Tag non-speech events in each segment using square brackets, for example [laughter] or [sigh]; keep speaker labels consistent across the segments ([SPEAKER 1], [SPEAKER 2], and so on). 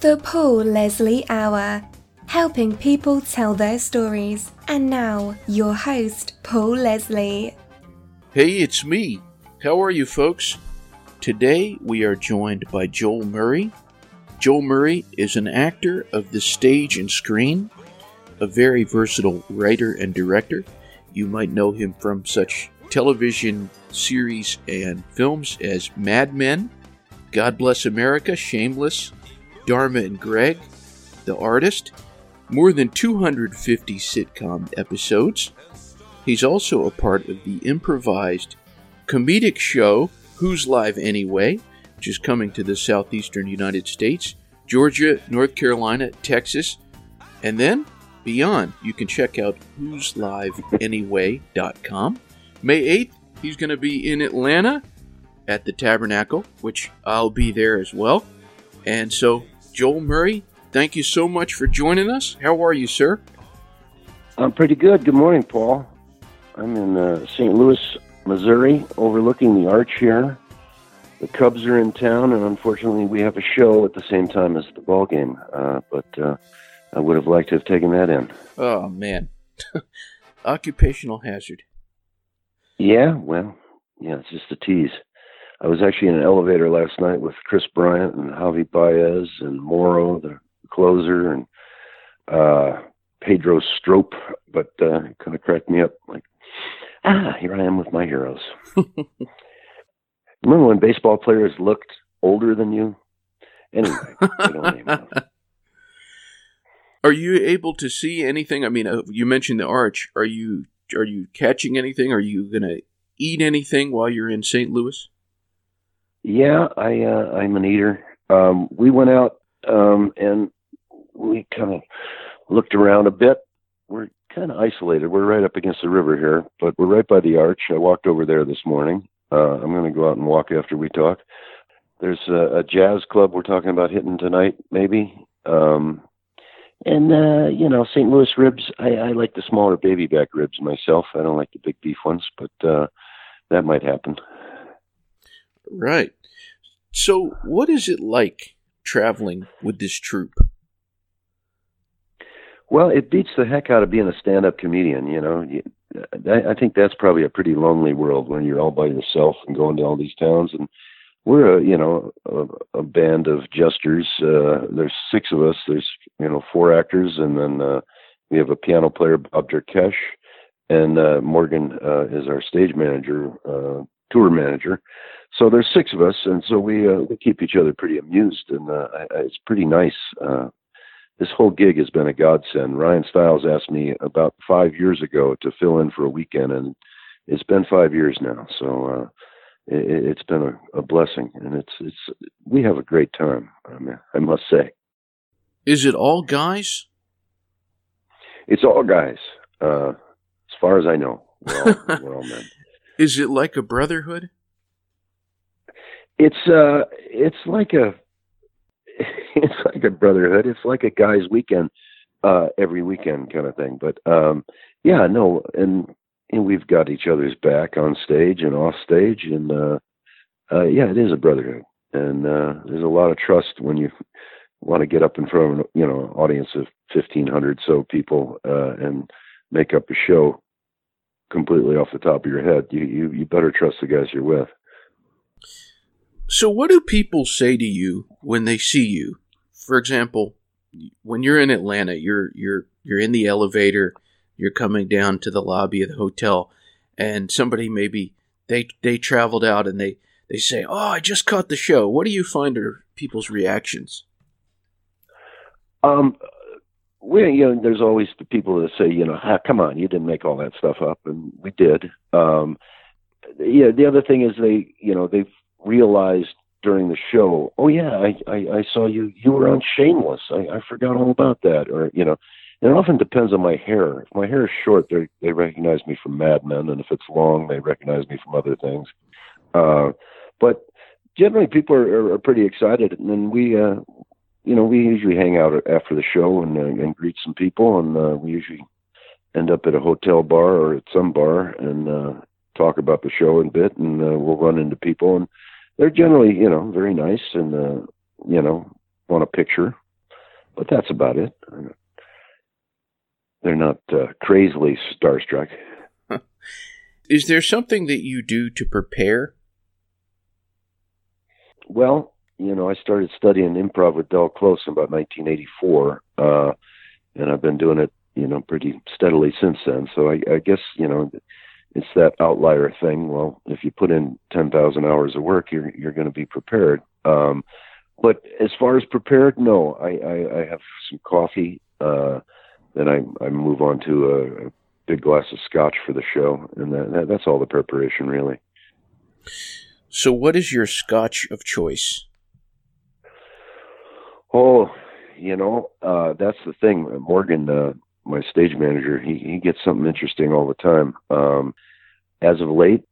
[SPEAKER 1] The Paul Leslie Hour, helping people tell their stories. And now, your host, Paul Leslie.
[SPEAKER 2] Hey, it's me. How are you, folks? Today we are joined by Joel Murray. Joel Murray is an actor of the stage and screen, a very versatile writer and director. You might know him from such television series and films as Mad Men, God Bless America, Shameless, Dharma and Greg, The Artist, more than 250 sitcom episodes. He's also a part of the improvised comedic show Whose Live Anyway, which is coming to the southeastern United States, Georgia, North Carolina, Texas, and then beyond. You can check out who's live anyway.com. May 8th, he's going to be in Atlanta at the Tabernacle, which I'll be there as well. And so Joel Murray, thank you so much for joining us. How are you, sir?
[SPEAKER 3] I'm pretty good. Good morning, Paul. I'm in uh, St. Louis, Missouri, overlooking the arch here. The Cubs are in town, and unfortunately, we have a show at the same time as the ball game. Uh, but uh, I would have liked to have taken that in.
[SPEAKER 2] Oh man, [laughs] occupational hazard.
[SPEAKER 3] Yeah, well, yeah, it's just a tease. I was actually in an elevator last night with Kris Bryant and Javi Baez and Morrow, the closer, and uh, Pedro Strop, but uh, it kind of cracked me up. Like, ah, here I am with my heroes. [laughs] Remember when baseball players looked older than you? Anyway, [laughs]
[SPEAKER 2] Are you able to see anything? I mean, uh, you mentioned the arch. Are you are you catching anything? Are you going to eat anything while you're in St. Louis?
[SPEAKER 3] Yeah, I uh, I'm an eater. Um, we went out um, and we kind of looked around a bit. We're kind of isolated. We're right up against the river here, but we're right by the arch. I walked over there this morning. Uh, I'm going to go out and walk after we talk. There's a, a jazz club we're talking about hitting tonight, maybe. Um, and uh, you know, St. Louis ribs. I, I like the smaller baby back ribs myself. I don't like the big beef ones, but uh, that might happen.
[SPEAKER 2] Right. So, what is it like traveling with this troupe?
[SPEAKER 3] Well, it beats the heck out of being a stand-up comedian. You know, I think that's probably a pretty lonely world when you're all by yourself and going to all these towns. And we're a, you know, a, a band of jesters. Uh, there's six of us. There's, you know, four actors, and then uh, we have a piano player, Bob Derkach, and uh, Morgan uh, is our stage manager, uh, tour manager. So there's six of us, and so we uh, we keep each other pretty amused, and uh, it's pretty nice. Uh, this whole gig has been a godsend. Ryan Stiles asked me about five years ago to fill in for a weekend, and it's been five years now. So uh, it, it's been a, a blessing, and it's it's we have a great time. I, mean, I must say.
[SPEAKER 2] Is it all guys?
[SPEAKER 3] It's all guys, uh, as far as I know. We're all, [laughs] we're all men.
[SPEAKER 2] Is it like a brotherhood?
[SPEAKER 3] It's uh, it's like a, [laughs] it's like a brotherhood. It's like a guys' weekend, uh, every weekend kind of thing. But um, yeah, no, and, and we've got each other's back on stage and off stage, and uh, uh, yeah, it is a brotherhood, and uh, there's a lot of trust when you want to get up in front of you know an audience of fifteen hundred so people uh, and make up a show completely off the top of your head. You you you better trust the guys you're with.
[SPEAKER 2] So, what do people say to you when they see you? For example, when you're in Atlanta, you're you're you're in the elevator, you're coming down to the lobby of the hotel, and somebody maybe they they traveled out and they they say, "Oh, I just caught the show." What do you find are people's reactions?
[SPEAKER 3] Um, we you know, there's always the people that say, you know, ah, come on, you didn't make all that stuff up, and we did. Um, yeah, the other thing is they, you know, they've realized during the show, oh yeah, I, I, I saw you. You were on Shameless. I, I forgot all about that. Or you know, it often depends on my hair. If my hair is short, they they recognize me from Mad Men, and if it's long, they recognize me from other things. Uh, but generally, people are, are, are pretty excited, and then we, uh, you know, we usually hang out after the show and, uh, and greet some people, and uh, we usually end up at a hotel bar or at some bar and uh, talk about the show a bit, and uh, we'll run into people and they're generally, you know, very nice and, uh, you know, want a picture. but that's about it. They're not uh, crazily starstruck.
[SPEAKER 2] Is there something that you do to prepare?
[SPEAKER 3] Well, you know, I started studying improv with Del Close in about 1984, uh, and I've been doing it, you know, pretty steadily since then. So I, I guess, you know, it's that outlier thing. Well, if you put in 10,000 hours of work, you're you're going to be prepared. Um, but as far as prepared, no. I, I, I have some coffee. Uh, then I, I move on to a, a big glass of scotch for the show, and that, that, that's all the preparation, really.
[SPEAKER 2] So, what is your scotch of choice?
[SPEAKER 3] Oh, you know, uh, that's the thing. Morgan, uh, my stage manager, he he gets something interesting all the time. Um, as of late,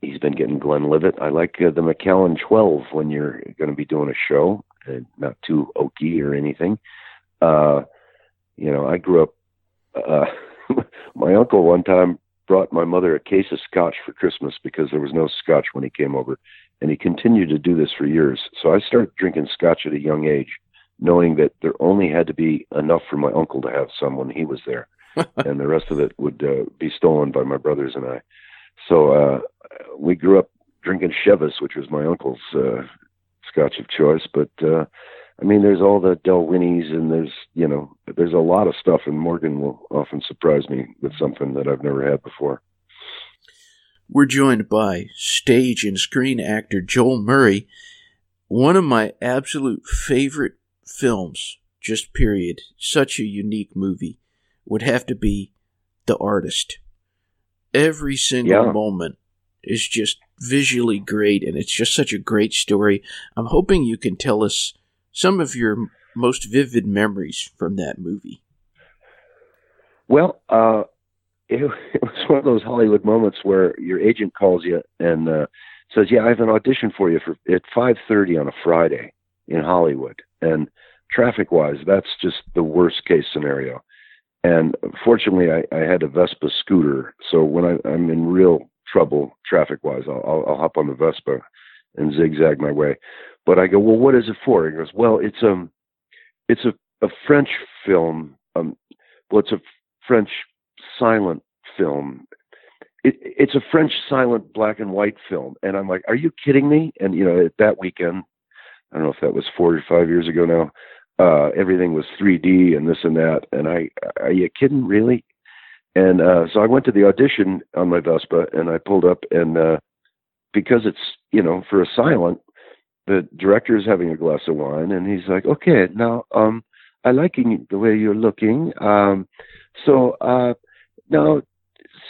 [SPEAKER 3] he's been getting Glenlivet. I like uh, the Macallan 12 when you're going to be doing a show, uh, not too oaky or anything. Uh, you know, I grew up. Uh, [laughs] my uncle one time brought my mother a case of scotch for Christmas because there was no scotch when he came over, and he continued to do this for years. So I started drinking scotch at a young age, knowing that there only had to be enough for my uncle to have some when he was there, [laughs] and the rest of it would uh, be stolen by my brothers and I. So uh, we grew up drinking Chivas, which was my uncle's uh, scotch of choice. But uh, I mean, there's all the Dalwhinnies, and there's you know, there's a lot of stuff. And Morgan will often surprise me with something that I've never had before.
[SPEAKER 2] We're joined by stage and screen actor Joel Murray. One of my absolute favorite films, just period, such a unique movie, would have to be The Artist. Every single yeah. moment is just visually great, and it's just such a great story. I'm hoping you can tell us some of your most vivid memories from that movie.
[SPEAKER 3] Well, uh, it, [laughs] it, was one of those Hollywood moments where your agent calls you and uh, says, "Yeah, I have an audition for you for at 5:30 on a Friday in Hollywood." And traffic-wise, that's just the worst case scenario. And fortunately, I, I had a Vespa scooter, so when I, I'm in real trouble traffic wise. I'll, I'll, I'll hop on the Vespa and zigzag my way. But I go, well, what is it for? He goes, well, it's um, it's a, a French film. Um, well, it's a French silent film. It, it's a French silent black and white film. And I'm like, are you kidding me? And you know, that weekend, I don't know if that was four or five years ago now. Uh, everything was 3D and this and that. And I, are you kidding? Really? And uh, so I went to the audition on my Vespa, and I pulled up, and uh, because it's you know for a silent, the director is having a glass of wine, and he's like, "Okay, now um, I liking the way you're looking. Um, so uh, now,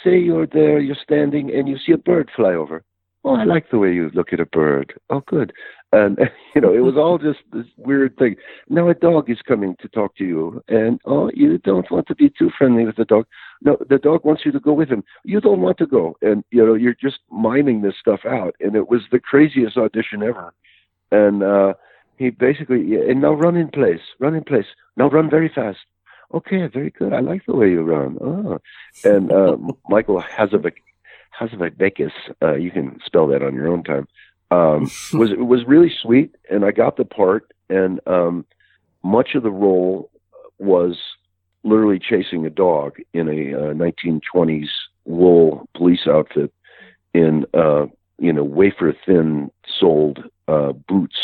[SPEAKER 3] say you're there, you're standing, and you see a bird fly over. Oh, I like the way you look at a bird. Oh, good. And [laughs] you know it was all [laughs] just this weird thing. Now a dog is coming to talk to you and oh you don't want to be too friendly with the dog. No the dog wants you to go with him. You don't want to go. And you know you're just miming this stuff out and it was the craziest audition ever. And uh he basically and now run in place run in place. Now run very fast okay very good. I like the way you run. Oh. And uh [laughs] michael hazovic Hazavekis, uh you can spell that on your own time. Um, was was really sweet, and I got the part, and um, much of the role was literally chasing a dog in a uh, 1920s wool police outfit in uh, you know wafer thin soled uh, boots,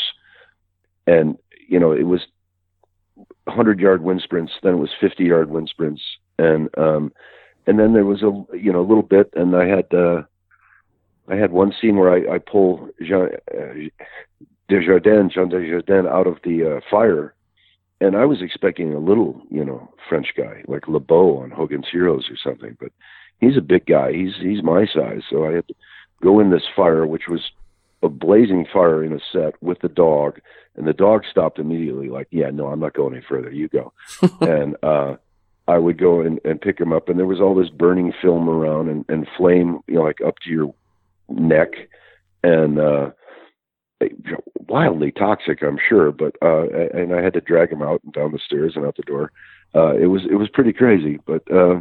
[SPEAKER 3] and you know it was 100 yard wind sprints, then it was 50 yard wind sprints, and um, and then there was a you know a little bit, and I had. Uh, I had one scene where I, I pull Jean uh, Dujardin, Jean Dujardin, out of the uh, fire, and I was expecting a little, you know, French guy like LeBeau on Hogan's Heroes or something, but he's a big guy. He's he's my size, so I had to go in this fire, which was a blazing fire in a set with the dog, and the dog stopped immediately, like, "Yeah, no, I'm not going any further. You go." [laughs] and uh, I would go and, and pick him up, and there was all this burning film around and, and flame, you know, like up to your neck and uh wildly toxic i'm sure but uh and i had to drag him out and down the stairs and out the door uh it was it was pretty crazy but uh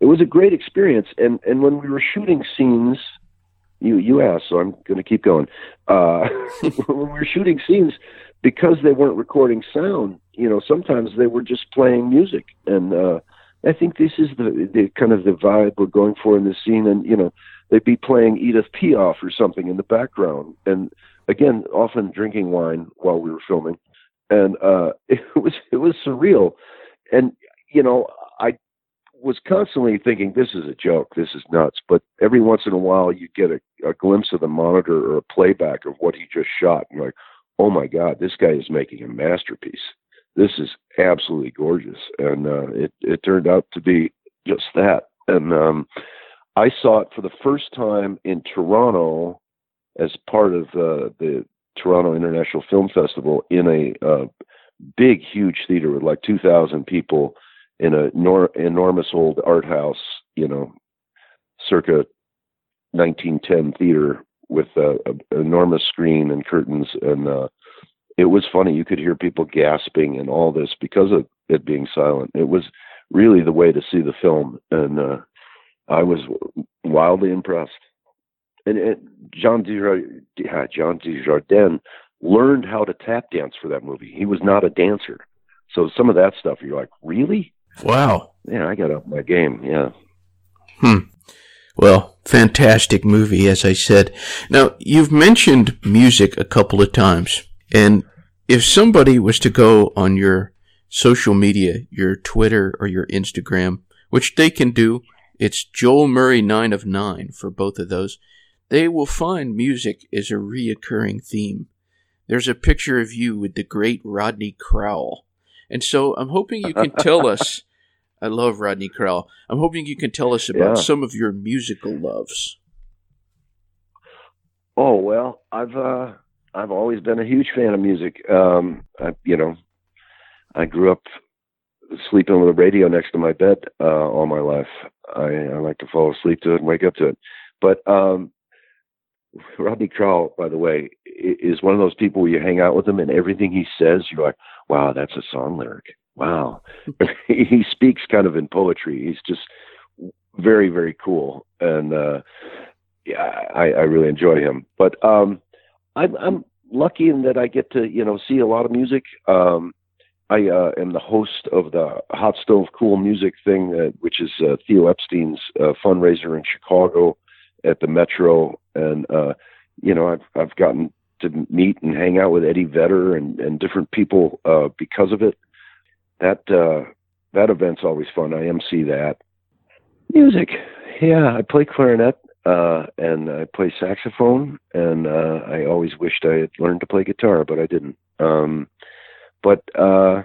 [SPEAKER 3] it was a great experience and and when we were shooting scenes you you asked so i'm going to keep going. Uh [laughs] when we were shooting scenes because they weren't recording sound you know, sometimes they were just playing music, and uh, I think this is the the kind of the vibe we're going for in this scene. And you know, they'd be playing Edith Piaf or something in the background, and again, often drinking wine while we were filming, and uh, [laughs] it was it was surreal, and you know, I was constantly thinking, this is a joke, this is nuts. But every once in a while, you get a, a glimpse of the monitor or a playback of what he just shot. And you're like, oh my God, this guy is making a masterpiece. This is absolutely gorgeous. And uh, it, it turned out to be just that. And um, I saw it for the first time in Toronto as part of uh, the Toronto International Film Festival in a uh, big, huge theater with like 2,000 people in a nor- enormous old art house, you know, circa 1910 theater with an enormous screen and curtains, and uh, it was funny. You could hear people gasping and all this because of it being silent. It was really the way to see the film, and uh, I was wildly impressed. And, and Jean Dujardin, John Dujardin learned how to tap dance for that movie. He was not a dancer. So some of that stuff, you're like, really?
[SPEAKER 2] Wow.
[SPEAKER 3] Yeah, I got up my game. Yeah.
[SPEAKER 2] Hmm. Well, fantastic movie, as I said. Now, you've mentioned music a couple of times. And if somebody was to go on your social media, your Twitter or your Instagram, which they can do, it's Joel Murray 9 of 9 for both of those, they will find music is a reoccurring theme. There's a picture of you with the great Rodney Crowell. And so I'm hoping you can tell us [laughs] I love Rodney Crowell. I'm hoping you can tell us about yeah. some of your musical loves.
[SPEAKER 3] Oh well, I've uh, I've always been a huge fan of music. Um, I, you know, I grew up sleeping with a radio next to my bed uh, all my life. I, I like to fall asleep to it and wake up to it. But um, Rodney Crowell, by the way, is one of those people where you hang out with him and everything he says, you're like, wow, that's a song lyric wow. [laughs] he speaks kind of in poetry. He's just very, very cool. And, uh, yeah, I, I really enjoy him. But, um, I'm, I'm lucky in that I get to, you know, see a lot of music. Um, I uh, am the host of the Hot Stove Cool Music thing, uh, which is uh, Theo Epstein's uh, fundraiser in Chicago at the Metro, and uh, you know I've I've gotten to meet and hang out with Eddie Vedder and and different people uh, because of it that uh, that event's always fun. I MC that. Music, yeah, I play clarinet uh, and I play saxophone, and uh, I always wished I had learned to play guitar, but I didn't. Um, but uh,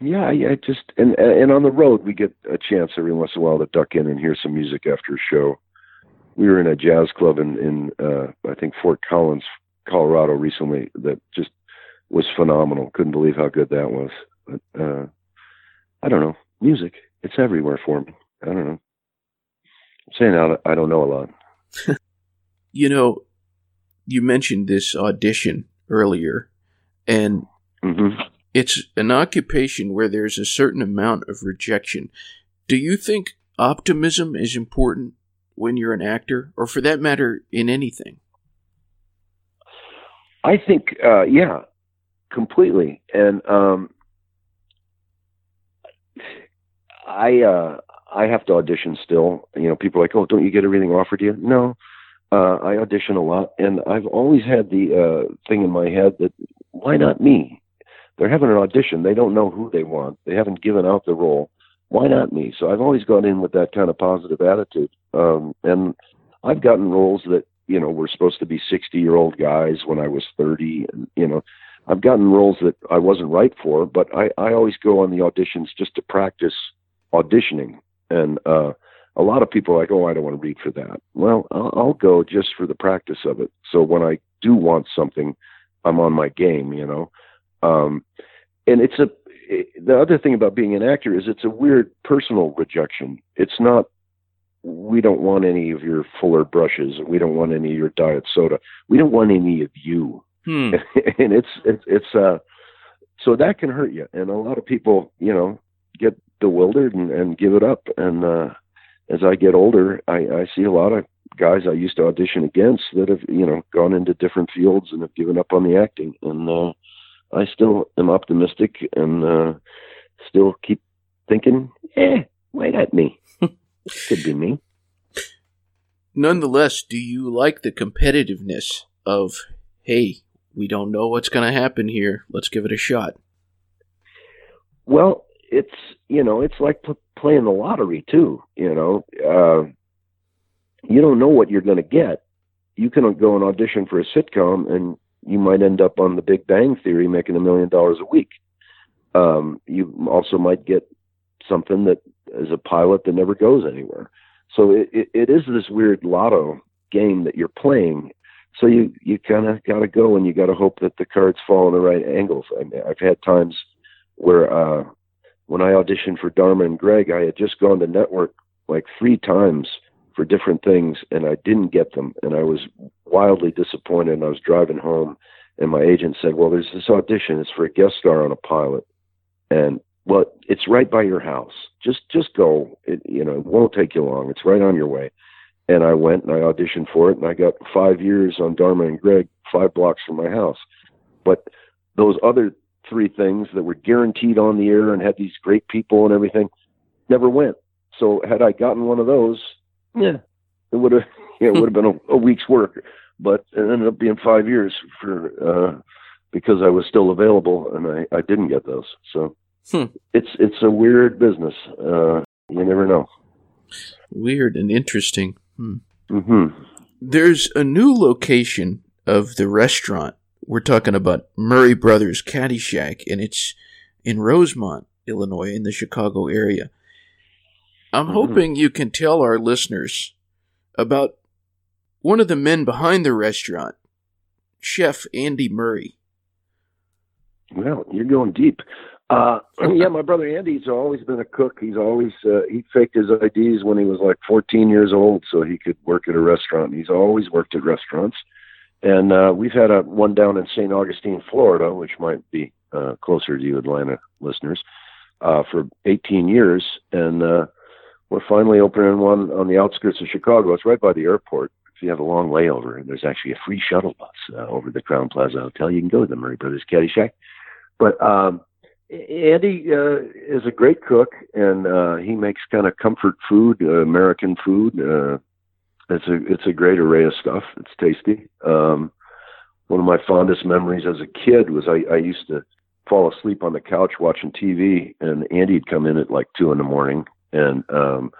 [SPEAKER 3] yeah, I, I just and and on the road we get a chance every once in a while to duck in and hear some music after a show. We were in a jazz club in in uh, I think Fort Collins, Colorado recently that just was phenomenal. Couldn't believe how good that was. But uh, I don't know. Music, it's everywhere for me. I don't know. I'm saying I, I don't know a lot. [laughs]
[SPEAKER 2] you know, you mentioned this audition earlier, and mm-hmm. it's an occupation where there's a certain amount of rejection. Do you think optimism is important when you're an actor, or for that matter, in anything?
[SPEAKER 3] I think, uh, yeah, completely. And um, I uh, I have to audition still. You know, people are like, oh, don't you get everything offered to you? No, uh, I audition a lot, and I've always had the uh, thing in my head that why not me? They're having an audition. They don't know who they want. They haven't given out the role. Why not me? So I've always gone in with that kind of positive attitude. Um, and I've gotten roles that you know were supposed to be 60 year old guys when I was 30, and you know. I've gotten roles that I wasn't right for, but I, I always go on the auditions just to practice auditioning, and uh, a lot of people are like, "Oh, I don't want to read for that." Well, I'll, I'll go just for the practice of it. So when I do want something, I'm on my game, you know. Um, and it's a it, the other thing about being an actor is it's a weird personal rejection. It's not we don't want any of your fuller brushes. We don't want any of your diet soda. We don't want any of you. Hmm. [laughs] and it's it's it's uh so that can hurt you. And a lot of people, you know, get bewildered and, and give it up. And uh, as I get older, I, I see a lot of guys I used to audition against that have you know gone into different fields and have given up on the acting. And uh, I still am optimistic and uh, still keep thinking, eh, why not me? [laughs] Could be me.
[SPEAKER 2] Nonetheless, do you like the competitiveness of, hey, we don't know what's going to happen here. Let's give it a shot.
[SPEAKER 3] Well, it's you know it's like p- playing the lottery too. You know, uh, you don't know what you're going to get. You can go and audition for a sitcom, and you might end up on The Big Bang Theory making a million dollars a week. Um, you also might get something that is a pilot that never goes anywhere. So it, it, it is this weird lotto game that you're playing, so you you kind of got to go and you got to hope that the cards fall in the right angles. I mean, I've had times where uh, when I auditioned for Dharma and Greg, I had just gone to network like three times for different things, and I didn't get them, and I was wildly disappointed. And I was driving home, and my agent said, "Well, there's this audition. It's for a guest star on a pilot, and well, it's right by your house. Just just go. It you know it won't take you long. It's right on your way." and I went and I auditioned for it, and I got five years on Dharma and Greg, five blocks from my house. But those other three things that were guaranteed on the air and had these great people and everything never went. So had I gotten one of those, yeah, it would have yeah, [laughs] it would have been a, a, week's work. But it ended up being five years for uh, because I was still available and I, I didn't get those. So hmm. it's it's a weird business. Uh, you never know.
[SPEAKER 2] Weird and interesting.
[SPEAKER 3] Hmm. Mm-hmm.
[SPEAKER 2] There's a new location of the restaurant. We're talking about Murray Brothers Caddyshack, and it's in Rosemont, Illinois, in the Chicago area. I'm mm-hmm. hoping you can tell our listeners about one of the men behind the restaurant, Chef Andy Murray.
[SPEAKER 3] Well, you're going deep. Uh, [clears throat] yeah, my brother Andy's always been a cook. He's always uh, he faked his IDs when he was like 14 years old so he could work at a restaurant. He's always worked at restaurants, and uh, we've had a one down in St. Augustine, Florida, which might be uh, closer to you Atlanta listeners, uh, for 18 years, and uh, we're finally opening one on the outskirts of Chicago. It's right by the airport. If you have a long layover, there's actually a free shuttle bus uh, over the Crowne Plaza Hotel. You can go to the Murray Brothers Caddyshack, but um, Andy uh, is a great cook, and uh, he makes kind of comfort food, uh, American food. Uh, it's a it's a great array of stuff. It's tasty. Um, one of my fondest memories as a kid was I, I used to fall asleep on the couch watching TV, and Andy'd come in at like two in the morning, and um,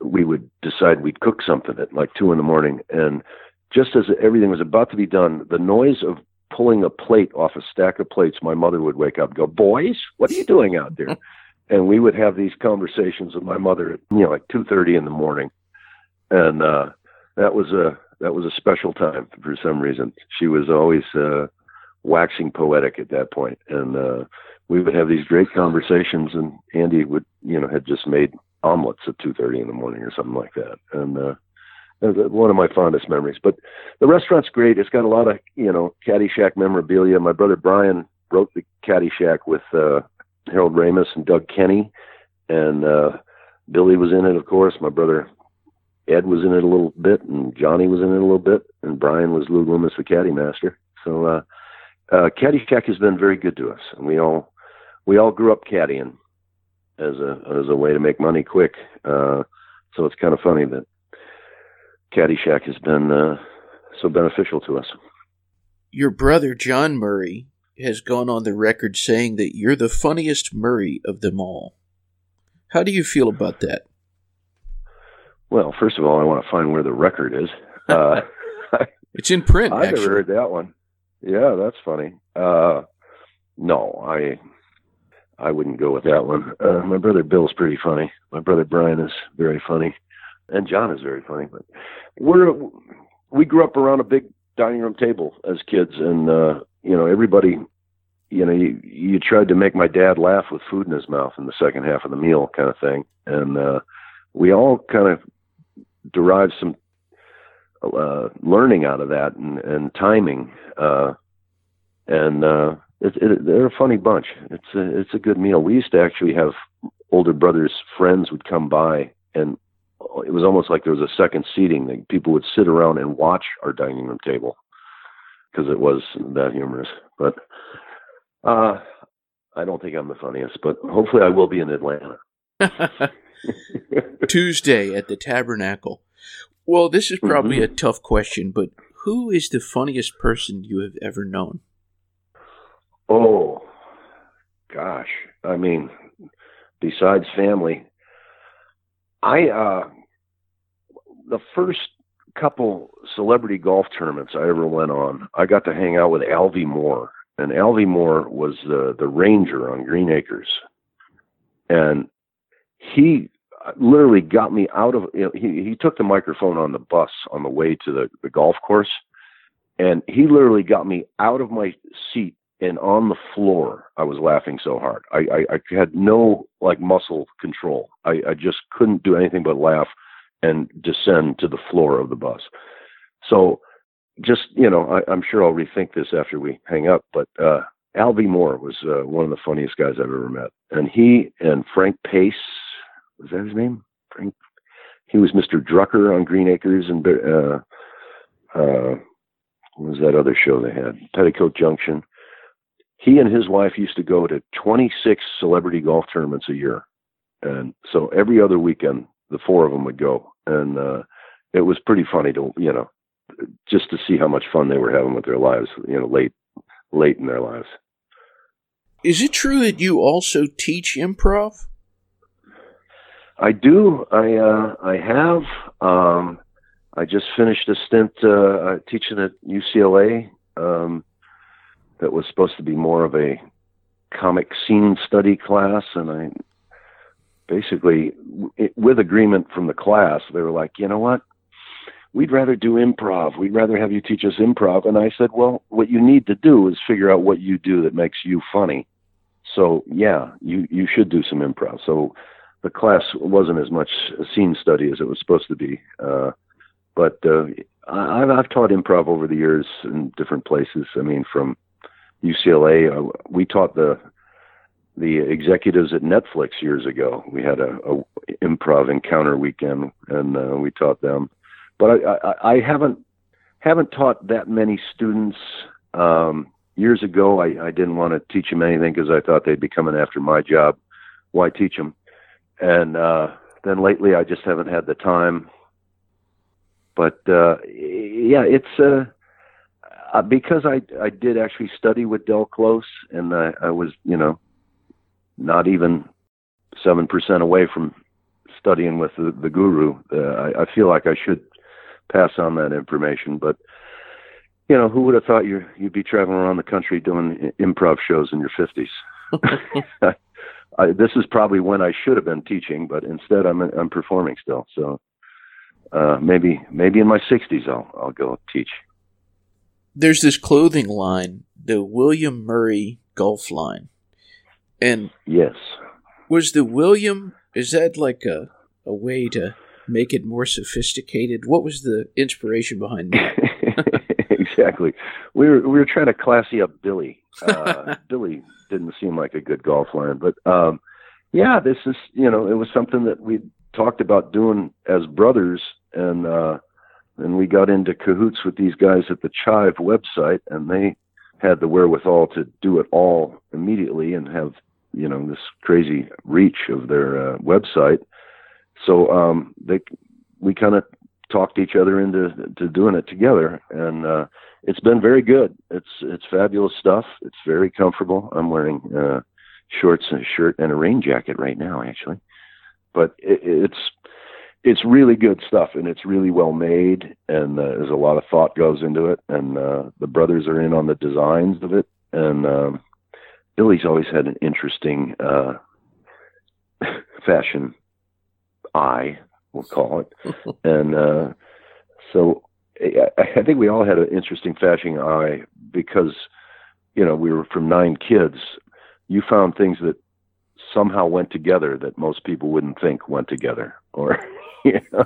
[SPEAKER 3] we would decide we'd cook something at like two in the morning, and just as everything was about to be done, the noise of pulling a plate off a stack of plates, my mother would wake up and go, "Boys, what are you doing out there?" [laughs] and we would have these conversations with my mother at you know like two thirty in the morning, and uh, that was a that was a special time for some reason. She was always uh, waxing poetic at that point, and uh, we would have these great conversations. And Andy would you know had just made omelets at two thirty in the morning or something like that, and uh, one of my fondest memories. But the restaurant's great. It's got a lot of you know Caddyshack memorabilia. My brother Brian wrote the Caddyshack with uh, Harold Ramis and Doug Kenney, and uh, Billy was in it, of course. My brother Ed was in it a little bit, and Johnny was in it a little bit, and Brian was Lou Loomis, the caddy master. So uh, uh, Caddyshack has been very good to us, and we all we all grew up caddying as a as a way to make money quick. Uh, so it's kind of funny that Caddyshack has been uh, so beneficial to us.
[SPEAKER 2] Your brother John Murray has gone on the record saying that you're the funniest Murray of them all. How do you feel about that?
[SPEAKER 3] Well, first of all, I want to find where the record is. Uh, [laughs]
[SPEAKER 2] it's in print.
[SPEAKER 3] I
[SPEAKER 2] never
[SPEAKER 3] heard that one. Yeah, that's funny. Uh, no, I I wouldn't go with that one. Uh, my brother Bill's pretty funny. My brother Brian is very funny and John is very funny. But we're we grew up around a big dining room table as kids, and uh, you know everybody. You know, you, you tried to make my dad laugh with food in his mouth in the second half of the meal, kind of thing, and uh, we all kind of derived some uh, learning out of that and, and timing. Uh, and uh, it, it, they're a funny bunch. It's a it's a good meal. We used to actually have older brothers' friends would come by and it was almost like there was a second seating that people would sit around and watch our dining room table because it was that humorous. But Uh, I don't think I'm the funniest, but hopefully I will be in Atlanta. [laughs]
[SPEAKER 2] Tuesday at the Tabernacle. Well, this is probably
[SPEAKER 3] Mm-hmm.
[SPEAKER 2] a tough question, but who is the funniest person you have ever known?
[SPEAKER 3] Oh, gosh. I mean, besides family, I, uh, the first couple celebrity golf tournaments I ever went on, I got to hang out with Alvy Moore. And Alvy Moore was the, the ranger on Green Acres. And he literally got me out of, you know, he, he took the microphone on the bus on the way to the, the golf course. And he literally got me out of my seat and on the floor. I was laughing so hard. I i, I had no like muscle control. I, I just couldn't do anything but laugh and descend to the floor of the bus. So just you know I, i'm sure i'll rethink this after we hang up but uh alvy moore was uh, one of the funniest guys i've ever met. And he and frank pace was that his name frank he was mr drucker on green acres and uh uh what was that other show they had petticoat junction he and his wife used to go to 26 celebrity golf tournaments a year. And so every other weekend, the four of them would go. And uh, it was pretty funny to, you know, just to see how much fun they were having with their lives, you know, late, late in their lives.
[SPEAKER 2] Is it true that you also teach improv?
[SPEAKER 3] I do. I, uh, I have, um, I just finished a stint, uh, teaching at UCLA. Um, that was supposed to be more of a comic scene study class and i basically with agreement from the class they were like you know what? We'd rather do improv. We'd rather have you teach us improv. And i said well what you need to do is figure out what you do that makes you funny. So yeah you you should do some improv. So the class wasn't as much a scene study as it was supposed to be uh but uh I've, I've taught improv over the years in different places i mean from UCLA. Uh, we taught the the executives at Netflix years ago. We had a, a improv encounter weekend, and uh, we taught them. But I, I, I haven't haven't taught that many students. Um, years ago, I, I didn't want to teach them anything because I thought they'd be coming after my job. Why teach them? And uh, then lately, I just haven't had the time. But uh, yeah, it's. Uh, uh, because I I did actually study with Del Close, and I, I was you know not even seven percent away from studying with the, the guru. Uh, I, I feel like I should pass on that information, but you know who would have thought you you'd be traveling around the country doing improv shows in your fifties. [laughs] [laughs] I, this is probably when I should have been teaching, but instead I'm I'm performing still. So uh, maybe maybe in my sixties I'll I'll go teach
[SPEAKER 2] there's this clothing line, the William Murray Golf line. And
[SPEAKER 3] yes,
[SPEAKER 2] was the William is that like a a way to make it more sophisticated? What was the inspiration behind that? [laughs] [laughs]
[SPEAKER 3] exactly. We were we were trying to classy up Billy. [laughs] Uh, Billy didn't seem like a good golf line, but um, yeah, this is you know it was something that we talked about doing as brothers, and uh, and we got into cahoots with these guys at the Chive website, and they had the wherewithal to do it all immediately and have you know this crazy reach of their uh, website. So um, they we kind of talked each other into to doing it together, and uh, it's been very good. It's it's fabulous stuff. It's very comfortable. I'm wearing uh, shorts and a shirt and a rain jacket right now, actually, but it, it's it's really good stuff and it's really well made and uh, there's a lot of thought goes into it and uh, the brothers are in on the designs of it and um, Billy's always had an interesting uh, [laughs] fashion eye, we'll call it, and uh, so I, I think we all had an interesting fashion eye because you know we were from nine kids. You found things that somehow went together that most people wouldn't think went together, or [laughs] you know,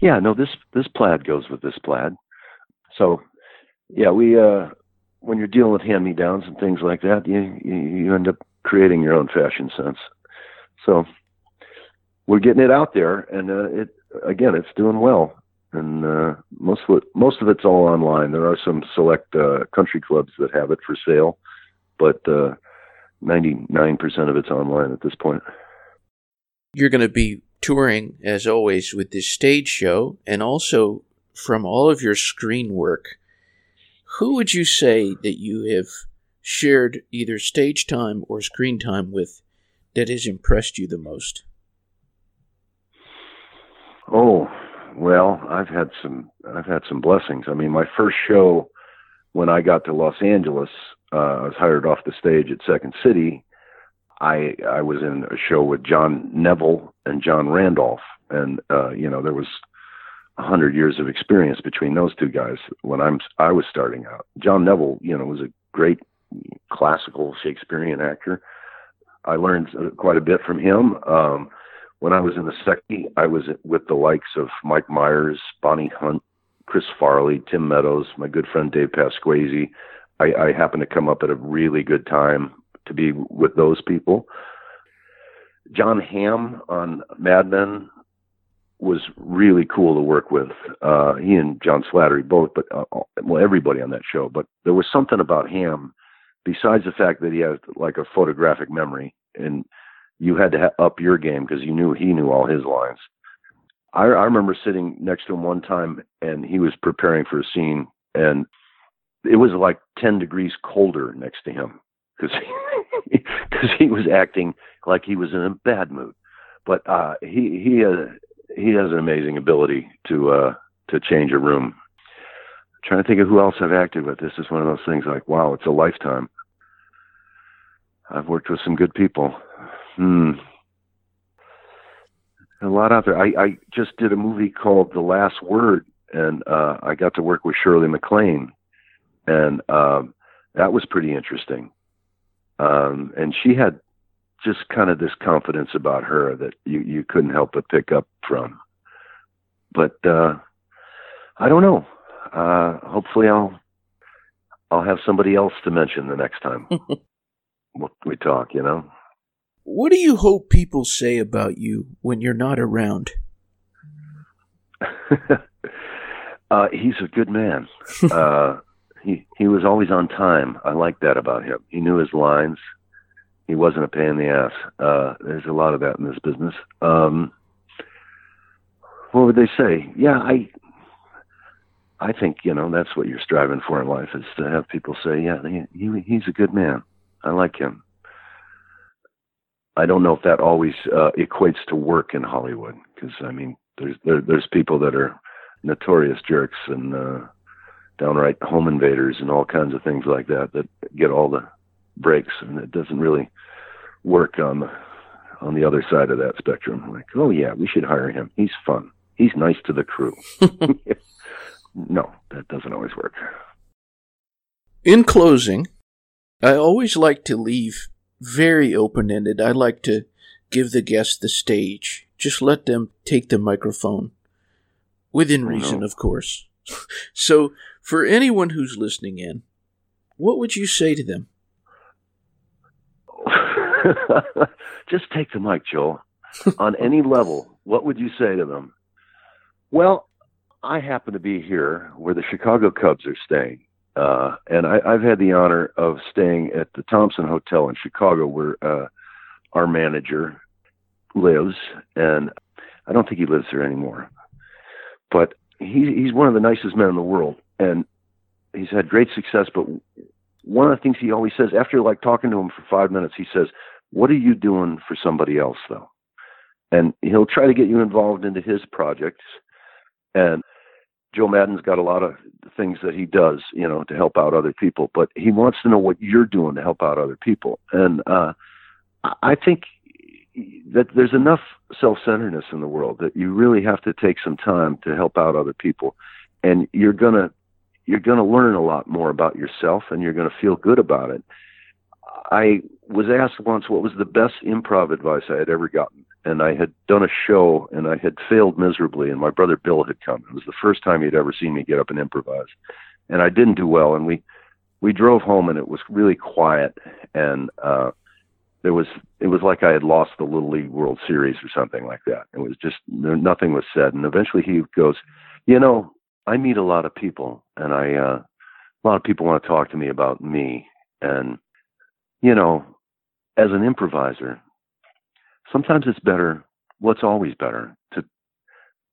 [SPEAKER 3] yeah, no, this this plaid goes with this plaid. So, yeah, we uh, when you're dealing with hand me downs and things like that, you, you you end up creating your own fashion sense. So, we're getting it out there, and uh, it again, it's doing well. And uh, most of it, most of it's all online. There are some select uh, country clubs that have it for sale, but uh, 99% of it's online at this point.
[SPEAKER 2] You're going to be touring, as always, with this stage show and also from all of your screen work. Who would you say that you have shared either stage time or screen time with that has impressed you the most?
[SPEAKER 3] Oh, well, I've had some I've had some blessings. I mean, my first show when I got to Los Angeles, uh, I was hired off the stage at Second City. I I was in a show with John Neville and John Randolph, and uh, you know there was a hundred years of experience between those two guys when I'm I was starting out. John Neville, you know, was a great classical Shakespearean actor. I learned uh, quite a bit from him. Um, when I was in the second, I was with the likes of Mike Myers, Bonnie Hunt, Chris Farley, Tim Meadows, my good friend Dave Pasquesi. I, I happened to come up at a really good time to be with those people. Jon Hamm on Mad Men was really cool to work with. Uh, he and John Slattery both, but uh, well, everybody on that show. But there was something about Hamm, besides the fact that he had like a photographic memory, and you had to up your game because you knew he knew all his lines. I, I remember sitting next to him one time, and he was preparing for a scene, and it was like 10 degrees colder next to him because he, [laughs] he was acting like he was in a bad mood. But uh, he he has he has an amazing ability to uh, to change a room. I'm trying to think of who else I've acted with. This is one of those things like wow, it's a lifetime. I've worked with some good people. Hmm. A lot out there. I, I just did a movie called The Last Word, and uh, I got to work with Shirley MacLaine, and um, that was pretty interesting. Um, and she had just kind of this confidence about her that you you couldn't help but pick up from. But uh, I don't know. Uh, hopefully, I'll I'll have somebody else to mention the next time [laughs] we talk. You know.
[SPEAKER 2] What do you hope people say about you when you're not around? [laughs]
[SPEAKER 3] uh, he's a good man. [laughs] uh, he he was always on time. I like that about him. He knew his lines. He wasn't a pain in the ass. Uh, there's a lot of that in this business. Um, what would they say? Yeah, I I think you know that's what you're striving for in life is to have people say, yeah, he, he he's a good man. I like him. I don't know if that always uh, equates to work in Hollywood because I mean, there's there, there's people that are notorious jerks and uh, downright home invaders and all kinds of things like that that get all the breaks, and it doesn't really work on the on the other side of that spectrum. Like, oh yeah, we should hire him. He's fun. He's nice to the crew. [laughs] no, that doesn't always work.
[SPEAKER 2] In closing, I always like to leave very open ended. I like to give the guests the stage. Just let them take the microphone. Within oh, reason, of course. [laughs] so, for anyone who's listening in, what would you say to them? [laughs]
[SPEAKER 3] Just take the mic, Joel. On any level, what would you say to them? Well, I happen to be here where the Chicago Cubs are staying. Uh, and I, have had the honor of staying at the Thompson Hotel in Chicago, where uh, our manager lives, and I don't think he lives there anymore. But he, he's one of the nicest men in the world, and he's had great success. But one of the things he always says after like talking to him for five minutes, he says, "What are you doing for somebody else, though?" And he'll try to get you involved into his projects, and Joe Maddon's got a lot of things that he does, you know, to help out other people, but he wants to know what you're doing to help out other people. And uh, I think that there's enough self-centeredness in the world that you really have to take some time to help out other people, and you're gonna you're gonna learn a lot more about yourself, and you're gonna feel good about it. I was asked once what was the best improv advice I had ever gotten, and I had done a show and I had failed miserably, and my brother Bill had come. It was the first time he'd ever seen me get up and improvise, and I didn't do well. And we we drove home, and it was really quiet, and uh, there was it was like I had lost the Little League World Series or something like that. It was just nothing was said, and eventually he goes, you know, I meet a lot of people, and I uh, a lot of people want to talk to me about me, and you know, as an improviser, sometimes it's better, what's always better, to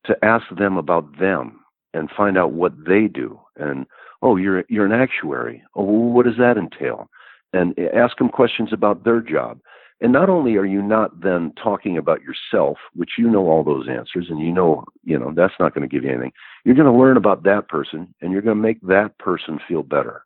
[SPEAKER 3] to ask them about them and find out what they do. And oh, you're you're an actuary. Oh, what does that entail? And ask them questions about their job. And not only are you not then talking about yourself, which you know all those answers and you know, you know, that's not going to give you anything. You're going to learn about that person and you're going to make that person feel better.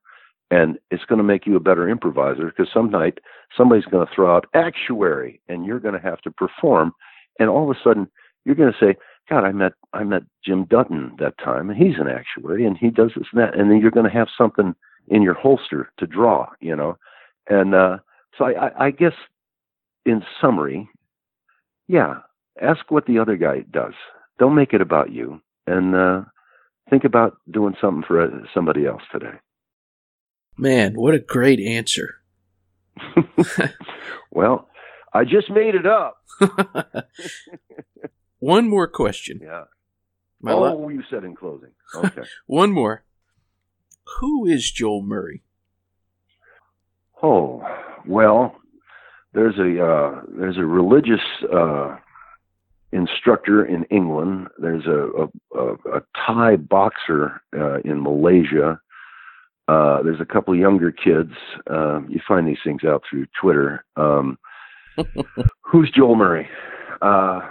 [SPEAKER 3] And it's going to make you a better improviser because some night somebody's going to throw out actuary and you're going to have to perform. And all of a sudden you're going to say, God, I met I met Jim Dutton that time, and he's an actuary, and he does this and that, and then you're going to have something in your holster to draw, you know. And uh, so I, I, I guess, in summary, yeah, ask what the other guy does. Don't make it about you, and uh, think about doing something for uh, somebody else today.
[SPEAKER 2] Man, what a great answer. [laughs]
[SPEAKER 3] well, I just made it up. [laughs]
[SPEAKER 2] One more question.
[SPEAKER 3] Yeah.
[SPEAKER 2] My
[SPEAKER 3] oh,
[SPEAKER 2] la-
[SPEAKER 3] you said in closing. Okay. [laughs]
[SPEAKER 2] One more. Who is Joel Murray?
[SPEAKER 3] oh, well, there's a uh, there's a religious uh, instructor in England. There's a a, a, a Thai boxer uh, in Malaysia. Uh, there's a couple younger kids. Uh, you find these things out through Twitter. Um, [laughs] who's Joel Murray? Uh,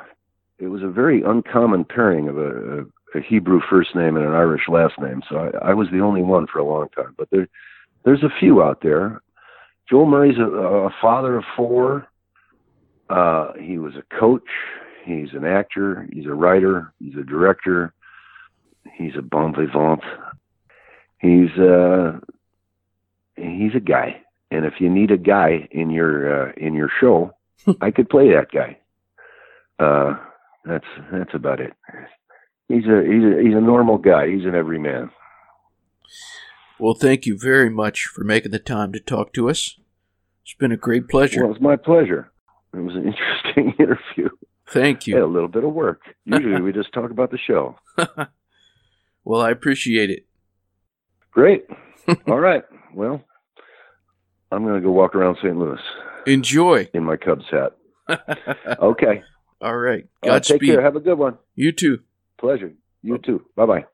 [SPEAKER 3] it was a very uncommon pairing of a, a, a Hebrew first name and an Irish last name, so I, I was the only one for a long time. But there, there's a few out there. Joel Murray's a, a father of four. Uh, he was a coach. He's an actor. He's a writer. He's a director. He's a bon vivant. He's uh, he's a guy. And if you need a guy in your uh, in your show, [laughs] I could play that guy. Uh, that's that's about it. He's a he's a he's a normal guy. He's an everyman.
[SPEAKER 2] Well, thank you very much for making the time to talk to us. It's been a great pleasure.
[SPEAKER 3] Well, it's my pleasure. It was an [laughs] interesting interview.
[SPEAKER 2] Thank
[SPEAKER 3] Yeah, a little bit of work. Usually we just talk about the show. [laughs]
[SPEAKER 2] well, I appreciate it.
[SPEAKER 3] Great. [laughs] All right. Well, I'm going to go walk around St. Louis
[SPEAKER 2] Enjoy.
[SPEAKER 3] in my Cubs hat. [laughs] Okay.
[SPEAKER 2] All right.
[SPEAKER 3] Uh, take care. Have a good one.
[SPEAKER 2] you too.
[SPEAKER 3] Pleasure. You too. Bye bye.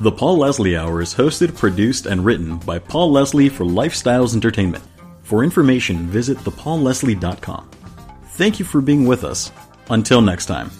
[SPEAKER 4] The Paul Leslie Hour is hosted, produced, and written by Paul Leslie for Lifestyles Entertainment. For information, visit thepaulleslie.com. Thank you for being with us. Until next time.